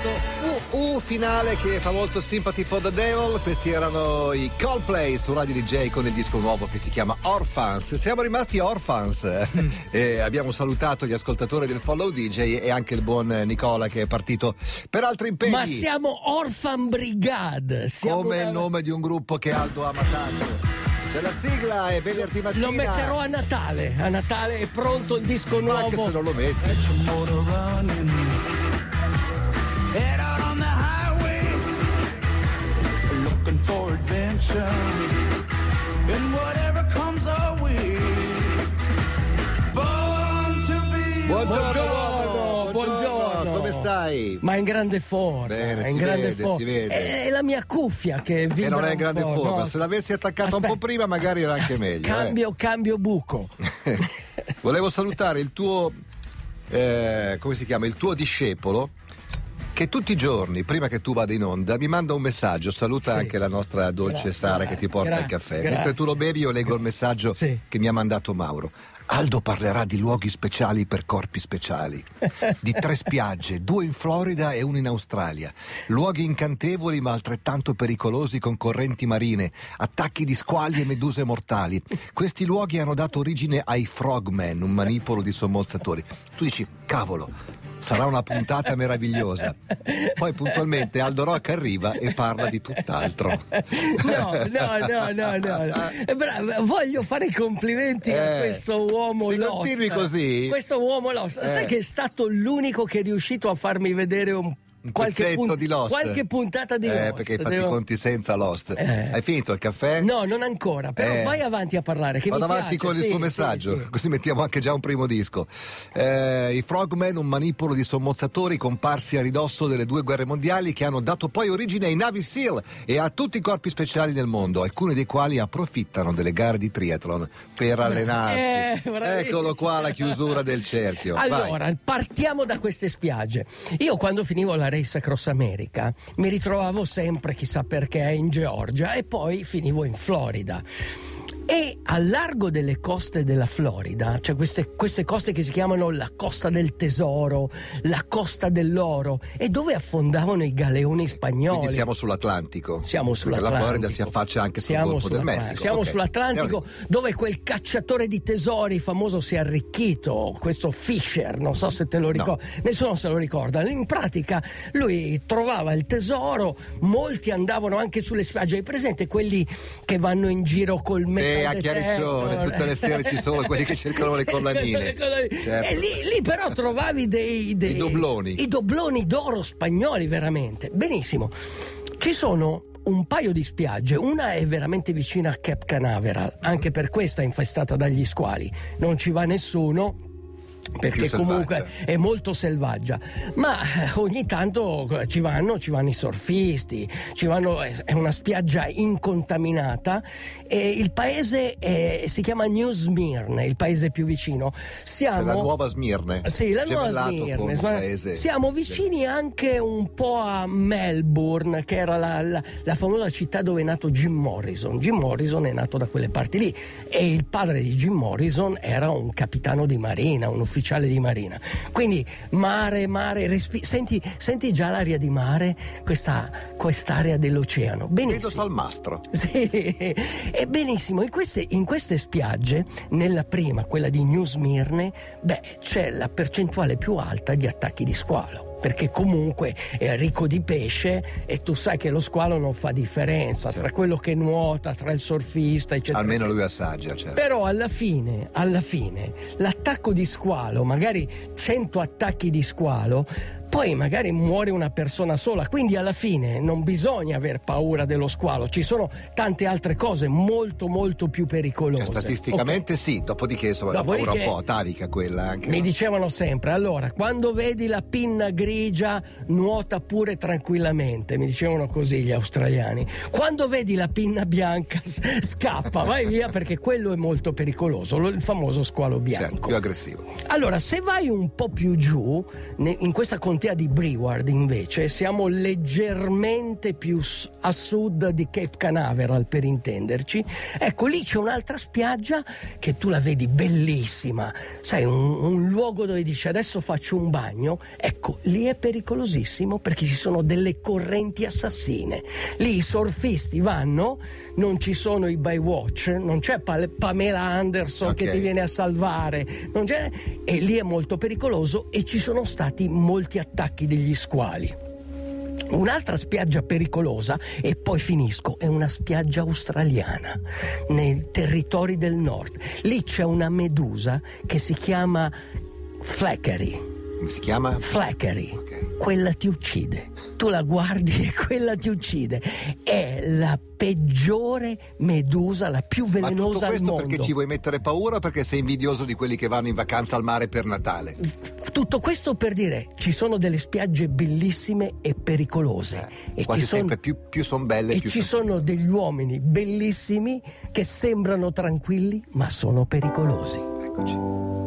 questo UU finale che fa molto Sympathy for the Devil. Questi erano i Coldplay su Radio DJ con il disco nuovo che si chiama Orphans. Siamo rimasti Orphans mm. e abbiamo salutato gli ascoltatori del Follow DJ e anche il buon Nicola che è partito per altri impegni. Ma siamo Orphan Brigade. Siamo Come una... il nome di un gruppo che Aldo ama tanto. C'è la sigla è venerdì mattina. Lo metterò a Natale. A Natale è pronto il disco nuovo. Ma anche se non lo metti. Head out on the highway, looking for adventure. And whatever comes our way. Born to be. Buongiorno, buongiorno, buongiorno. Come stai? Ma in grande forma. Bene, in grande vede, forma. si vede. È la mia cuffia che vibra E non è in grande forma. No. Se l'avessi attaccata un po' prima, magari era anche meglio. Cambio, eh. cambio buco. Volevo salutare il tuo. Eh, come si chiama? Il tuo discepolo che tutti i giorni, prima che tu vada in onda, mi manda un messaggio. Saluta Sì. anche la nostra dolce Gra- Sara che ti porta gra- il caffè. grazie. Mentre tu lo bevi, io leggo il messaggio Sì. che mi ha mandato Mauro. Aldo parlerà di luoghi speciali per corpi speciali, di tre spiagge, due in Florida e una in Australia, luoghi incantevoli ma altrettanto pericolosi con correnti marine, attacchi di squali e meduse mortali. Questi luoghi hanno dato origine ai Frogmen, un manipolo di sommozzatori. Tu dici, cavolo, sarà una puntata meravigliosa. Poi puntualmente Aldo Rock arriva e parla di tutt'altro. No, no, no, no, no. Eh, bravo, voglio fare i complimenti a Eh, questo uomo se lost. continui così- Questo uomo lost. Sai Eh. che è stato l'unico che è riuscito a farmi vedere un, Un qualche, pezzetto punt- di Lost. qualche puntata di eh, Lost. perché hai fatto Devo- i conti senza Lost. Eh. Hai finito il caffè? No, non ancora, però Eh. vai avanti a parlare. Che Vado avanti piace, con il sì, sì, messaggio, sì. così mettiamo anche già un primo disco. Eh, I Frogmen, un manipolo di sommozzatori comparsi a ridosso delle due guerre mondiali che hanno dato poi origine ai Navy SEAL e a tutti i corpi speciali del mondo, alcuni dei quali approfittano delle gare di triathlon per allenarsi. Eh, bravissimo. Eccolo qua la chiusura del cerchio. Vai. Allora, partiamo da queste spiagge. Io quando finivo la Race Across America mi ritrovavo sempre, chissà perché, in Georgia e poi finivo in Florida. E al largo delle coste della Florida, cioè queste, queste coste che si chiamano la costa del tesoro, la costa dell'oro, e dove affondavano i galeoni spagnoli. Quindi siamo sull'Atlantico. Siamo Perché sull'Atlantico. la Florida si affaccia anche sul Siamo Golfo del. Messico. Siamo Ok. sull'Atlantico dove quel cacciatore di tesori famoso si è arricchito, questo Fisher, non so se te lo ricordi, nessuno se lo ricorda. In pratica lui trovava il tesoro, molti andavano anche sulle spiagge. Hai presente quelli che vanno in giro col Eh, metal a detector? tutte le sere ci sono quelli che cercano le collanine. Certo. E lì, lì però trovavi dei, dei- I dobloni. I dobloni d'oro spagnoli, veramente. Benissimo. Ci sono un paio di spiagge, una è veramente vicina a Cape Canaveral, anche per questa è infestata dagli squali. Non ci va nessuno. Perché comunque selvaggia. è molto selvaggia, ma eh, ogni tanto ci vanno, ci vanno i surfisti, ci vanno, è è una spiaggia incontaminata e il paese è- si chiama New Smyrna, il paese più vicino. C'è Siamo, la nuova Smirne. sì, la nuova Smirne. Siamo vicini anche un po' a Melbourne, che era la, la- la famosa città dove è nato Jim Morrison. Jim Morrison è nato da quelle parti lì e il padre di Jim Morrison era un capitano di marina, un ufficiale di marina. Quindi mare, mare, respi- senti, senti già l'aria di mare, questa, quest'area dell'oceano. Vedo Benissimo. Salmastro. Sì, e benissimo, in queste, in queste spiagge, nella prima, quella di New Smirne, beh, c'è la percentuale più alta di attacchi di squalo. Perché comunque è ricco di pesce e tu sai che lo squalo non fa differenza tra quello che nuota, tra il surfista, eccetera. Almeno lui assaggia, certo. Però alla fine, alla fine, l'attacco di squalo, magari 100 attacchi di squalo, poi magari muore una persona sola, quindi alla fine non bisogna aver paura dello squalo, ci sono tante altre cose molto molto più pericolose. Cioè, statisticamente sì, dopodiché insomma la Dopodiché- paura un po' atavica quella anche. Mi no? dicevano sempre, allora, quando vedi la pinna grigia, nuota pure tranquillamente, mi dicevano così gli australiani. Quando vedi la pinna bianca, scappa, vai via perché quello è molto pericoloso, lo- il famoso squalo Certo, bianco. più aggressivo. Allora, se vai un po' più giù, in questa contea contea di Breward invece siamo leggermente più a sud di Cape Canaveral per intenderci. Ecco, lì c'è un'altra spiaggia che tu la vedi bellissima, sai, un, un luogo dove dici adesso faccio un bagno. Ecco, lì è pericolosissimo perché ci sono delle correnti assassine. Lì i surfisti vanno, non ci sono i bywatch, non c'è Pamela Anderson okay. che ti viene a salvare, e lì è molto pericoloso e ci sono stati molti attacchi degli squali. Un'altra spiaggia pericolosa, e poi finisco, è una spiaggia australiana, nei territori del nord. Lì c'è una medusa che si chiama Fleckery. Come si chiama? Fleckery. Okay. Quella ti uccide. Tu la guardi e quella ti uccide. È la peggiore medusa, la più velenosa al mondo. perché ci vuoi mettere paura o perché sei invidioso di quelli che vanno in vacanza al mare per Natale? Tutto questo per dire ci sono delle spiagge bellissime e pericolose. Eh, e quasi sempre son... più, più sono belle. E più ci son... sono degli uomini bellissimi che sembrano tranquilli ma sono pericolosi. Eccoci.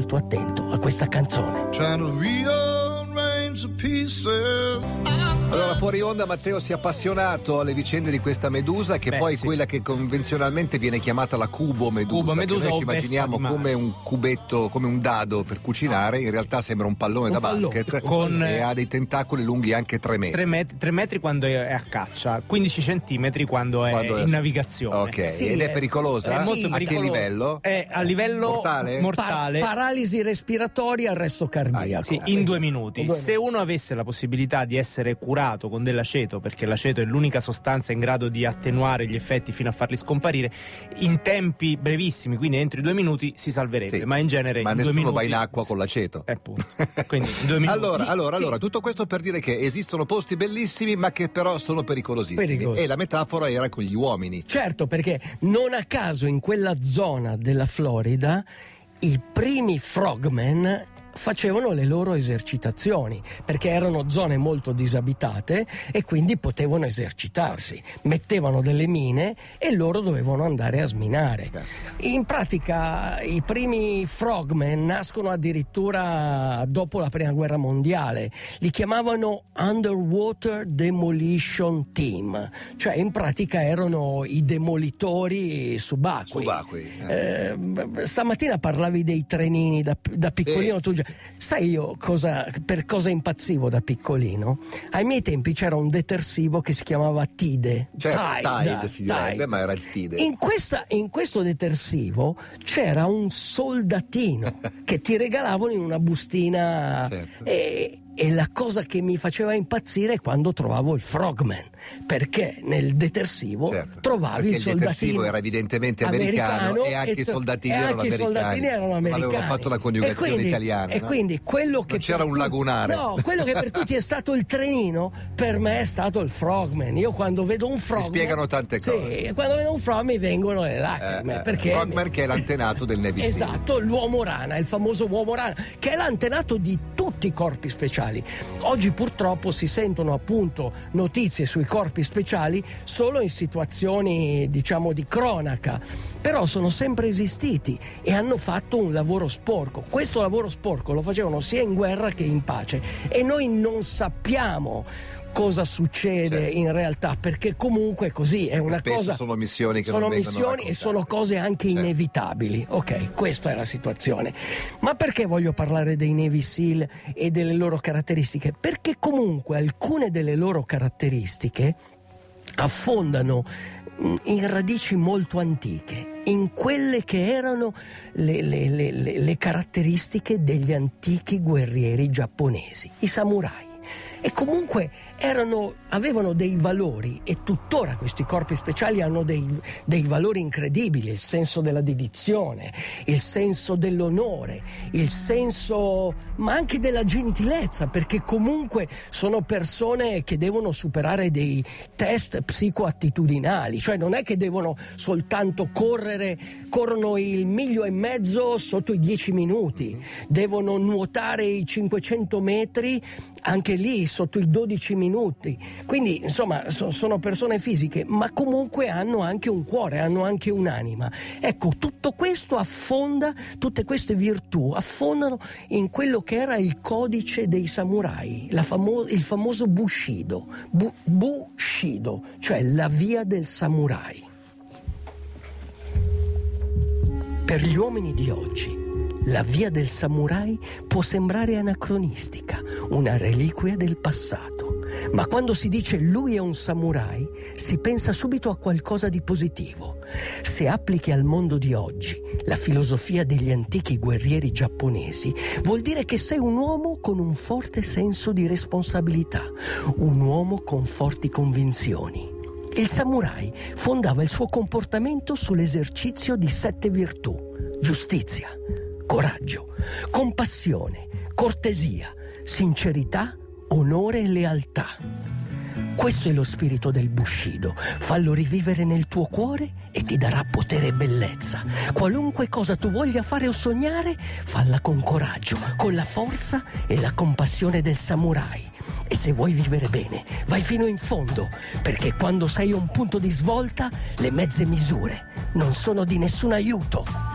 Molto attento a questa canzone. Allora, fuori onda Matteo si è appassionato alle vicende di questa medusa, che Beh, poi sì. quella che convenzionalmente viene chiamata la cubo medusa. Cubo medusa noi ci immaginiamo come un cubetto, come un dado per cucinare, in realtà sembra un pallone un da pallone. basket Con... e ha dei tentacoli lunghi anche 3 metri. 3 metri, 3 metri quando è a caccia, 15 centimetri quando è quando in è... navigazione. Ok, sì, ed è, pericolosa? È molto sì. A che livello? È a livello mortale. mortale. Pa- paralisi respiratoria, arresto cardiaco. Ah, sì, in due minuti. Due Se uno avesse la possibilità di essere curato con dell'aceto, perché l'aceto è l'unica sostanza in grado di attenuare gli effetti fino a farli scomparire, in tempi brevissimi, quindi entro i due minuti, si salverebbe. Sì, ma in genere ma in nessuno minuti, va in acqua con l'aceto. Eh, quindi in due minuti. allora, allora, sì. allora, tutto questo per dire che esistono posti bellissimi, ma che però sono pericolosissimi. Pericoloso. E la metafora era con gli uomini. Certo, perché non a caso in quella zona della Florida i primi frogmen facevano le loro esercitazioni perché erano zone molto disabitate e quindi potevano esercitarsi. Mettevano delle mine e loro dovevano andare a sminare. In pratica i primi frogmen nascono addirittura dopo la prima guerra mondiale. Li chiamavano Underwater Demolition Team, cioè in pratica erano i demolitori subacquei. subacquei eh. Eh, stamattina parlavi dei trenini da, da piccolino, sì. tu già Sai io cosa, per cosa impazzivo da piccolino? Ai miei tempi c'era un detersivo che si chiamava Tide. Certo, Tide, Tide si direbbe, Tide. ma era il Tide. In, questa, in questo detersivo c'era un soldatino che ti regalavano in una bustina certo. e, e la cosa che mi faceva impazzire è quando trovavo il frogman, perché nel detersivo certo, trovavi il soldatino. Il detersivo era evidentemente americano, americano e anche i soldatini, erano, anche americani. soldatini erano americani. Avevano fatto la coniugazione e quindi, italiana. E no? quindi quello che. Non c'era un lagunare. No, quello che per tutti è stato il trenino, per me è stato il frogman. Io quando vedo un frogman. Si spiegano tante cose. Sì, quando vedo un frogman mi vengono le lacrime. Eh, perché frogman mi... che è l'antenato del Navy Esatto, l'uomo rana, il famoso uomo rana, che è l'antenato di tutti i corpi speciali. Oggi purtroppo si sentono appunto notizie sui corpi speciali solo in situazioni diciamo di cronaca, però sono sempre esistiti e hanno fatto un lavoro sporco. Questo lavoro sporco lo facevano sia in guerra che in pace e noi non sappiamo cosa succede certo. in realtà, perché comunque è così, è una cosa... sono missioni che sono non missioni e sono cose anche certo. inevitabili. Ok, questa è la situazione. Ma perché voglio parlare dei Navy SEAL e delle loro caratteristiche? Perché comunque alcune delle loro caratteristiche affondano mm, in radici molto antiche, in quelle che erano le, le, le, le caratteristiche degli antichi guerrieri giapponesi, i samurai. E comunque erano, avevano dei valori e tuttora questi corpi speciali hanno dei, dei, valori incredibili, il senso della dedizione, il senso dell'onore, il senso ma anche della gentilezza, perché comunque sono persone che devono superare dei test psicoattitudinali, cioè non è che devono soltanto correre, corrono il miglio e mezzo sotto i dieci minuti, devono nuotare i 500 metri, anche lì sotto i 12 minuti. Quindi, insomma, so, sono persone fisiche, ma comunque hanno anche un cuore, hanno anche un'anima. Ecco, tutto questo affonda, tutte queste virtù affondano in quello che era il codice dei samurai, famo- il famoso Bushido. Bu- Bushido, cioè la via del samurai. Per gli uomini di oggi, la via del samurai può sembrare anacronistica, una reliquia del passato, ma quando si dice lui è un samurai si pensa subito a qualcosa di positivo. Se applichi al mondo di oggi la filosofia degli antichi guerrieri giapponesi, vuol dire che sei un uomo con un forte senso di responsabilità, un uomo con forti convinzioni. Il samurai fondava il suo comportamento sull'esercizio di sette virtù. Giustizia, coraggio, compassione, cortesia, sincerità, onore e lealtà. Questo è lo spirito del Bushido. Fallo rivivere nel tuo cuore e ti darà potere e bellezza. Qualunque cosa tu voglia fare o sognare, falla con coraggio, con la forza e la compassione del samurai. E se vuoi vivere bene, vai fino in fondo, perché quando sei a un punto di svolta, le mezze misure non sono di nessun aiuto.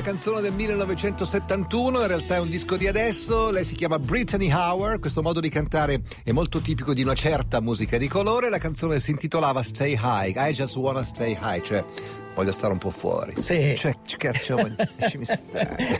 Una canzone del 1971, in realtà è un disco di adesso, lei si chiama Brittany Howard, questo modo di cantare è molto tipico di una certa musica di colore, la canzone si intitolava Stay High, I Just Wanna Stay High, cioè voglio stare un po' fuori. Sì. Cioè, cazzo, lasciami stare.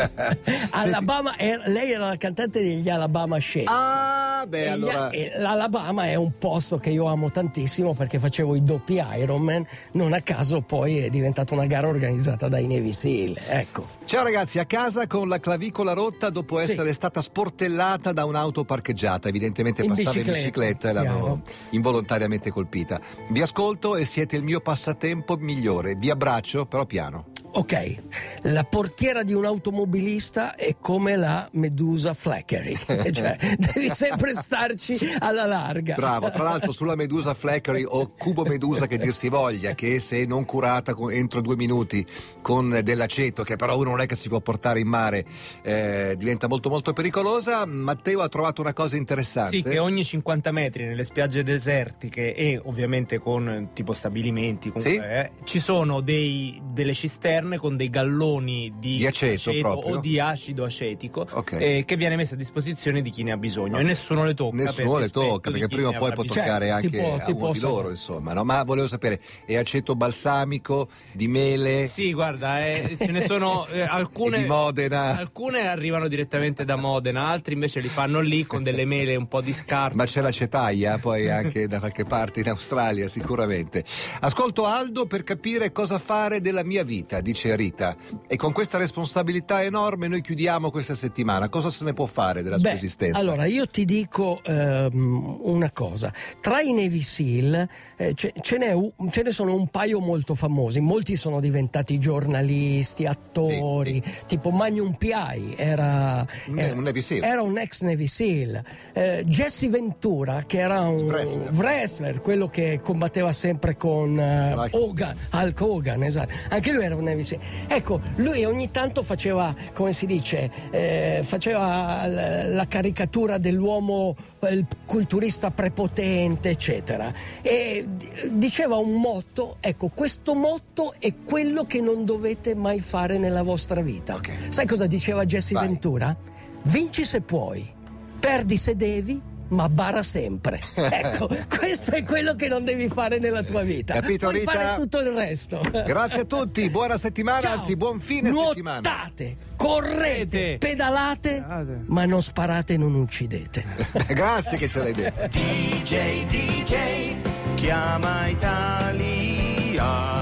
Alabama, lei era la cantante degli Alabama Shake. Ah, beh, E gli- allora... L'Alabama è un posto che io amo tantissimo perché facevo i doppi Ironman, non a caso poi è diventata una gara organizzata dai Navy Seal. Ecco. Ciao ragazzi, a casa con la clavicola rotta dopo Sì. essere stata sportellata da un'auto parcheggiata, evidentemente In passava in bicicletta, bicicletta e l'hanno involontariamente colpita. Vi ascolto e siete il mio passatempo migliore. Vi abbraccio, però piano. Ok, la portiera di un automobilista è come la Medusa Fleckery, cioè devi sempre starci alla larga. Bravo, tra l'altro sulla Medusa Fleckery o Cubo Medusa che dir si voglia, che se non curata con- entro due minuti con dell'aceto, che però uno non è che si può portare in mare, eh, diventa molto molto pericolosa, Matteo ha trovato una cosa interessante. Sì, che ogni 50 metri nelle spiagge desertiche e ovviamente con eh, tipo stabilimenti comunque, Sì. eh, ci sono dei- delle cisterne con dei galloni di, Di aceto proprio? o di acido acetico Ok. eh, che viene messo a disposizione di chi ne ha bisogno e nessuno le tocca. Nessuno le tocca di perché prima o poi può bisogno. toccare Cioè, anche ti può- a ti uno può di loro, insomma. no? Ma volevo sapere, è aceto balsamico, di mele, Sì, guarda, eh, ce ne sono eh, alcune. di Modena? Alcune arrivano direttamente da Modena, altri invece li fanno lì con delle mele un po' di scarpe. Ma c'è la cetaia poi anche da qualche parte in Australia, sicuramente. Ascolto Aldo per capire cosa fare della mia vita, dice Rita. E con questa responsabilità enorme noi chiudiamo questa settimana. Cosa se ne può fare della sua Beh, esistenza? allora io ti dico ehm, una cosa: tra i Navy Seal eh, ce, ce ce ne sono un paio molto famosi. Molti sono diventati giornalisti, attori, tipo Magnum P.I. era, Un- era- un Navy Seal. era un ex Navy Seal. Eh, Jesse Ventura, che era un Wrestler. wrestler, quello che combatteva sempre con eh, Hulk. Hogan, Hogan, esatto. Anche lui era un Navy Seal. Ecco, lui ogni tanto faceva, come si dice, eh, faceva la caricatura dell'uomo, eh, il culturista prepotente, eccetera. E diceva un motto, ecco, questo motto è quello che non dovete mai fare nella vostra vita. Ok. Sai cosa diceva Jesse Vai. Ventura? Vinci se puoi, perdi se devi, ma bara sempre. Ecco, questo è quello che non devi fare nella tua vita. Capito, Puoi Rita? fare tutto il resto. Grazie a tutti, buona settimana, Ciao. anzi buon fine settimana. Nuotate, correte, Correte. pedalate, Pedalate. ma non sparate e non uccidete. Grazie che ce l'hai detto. DJ, DJ, chiama Italia.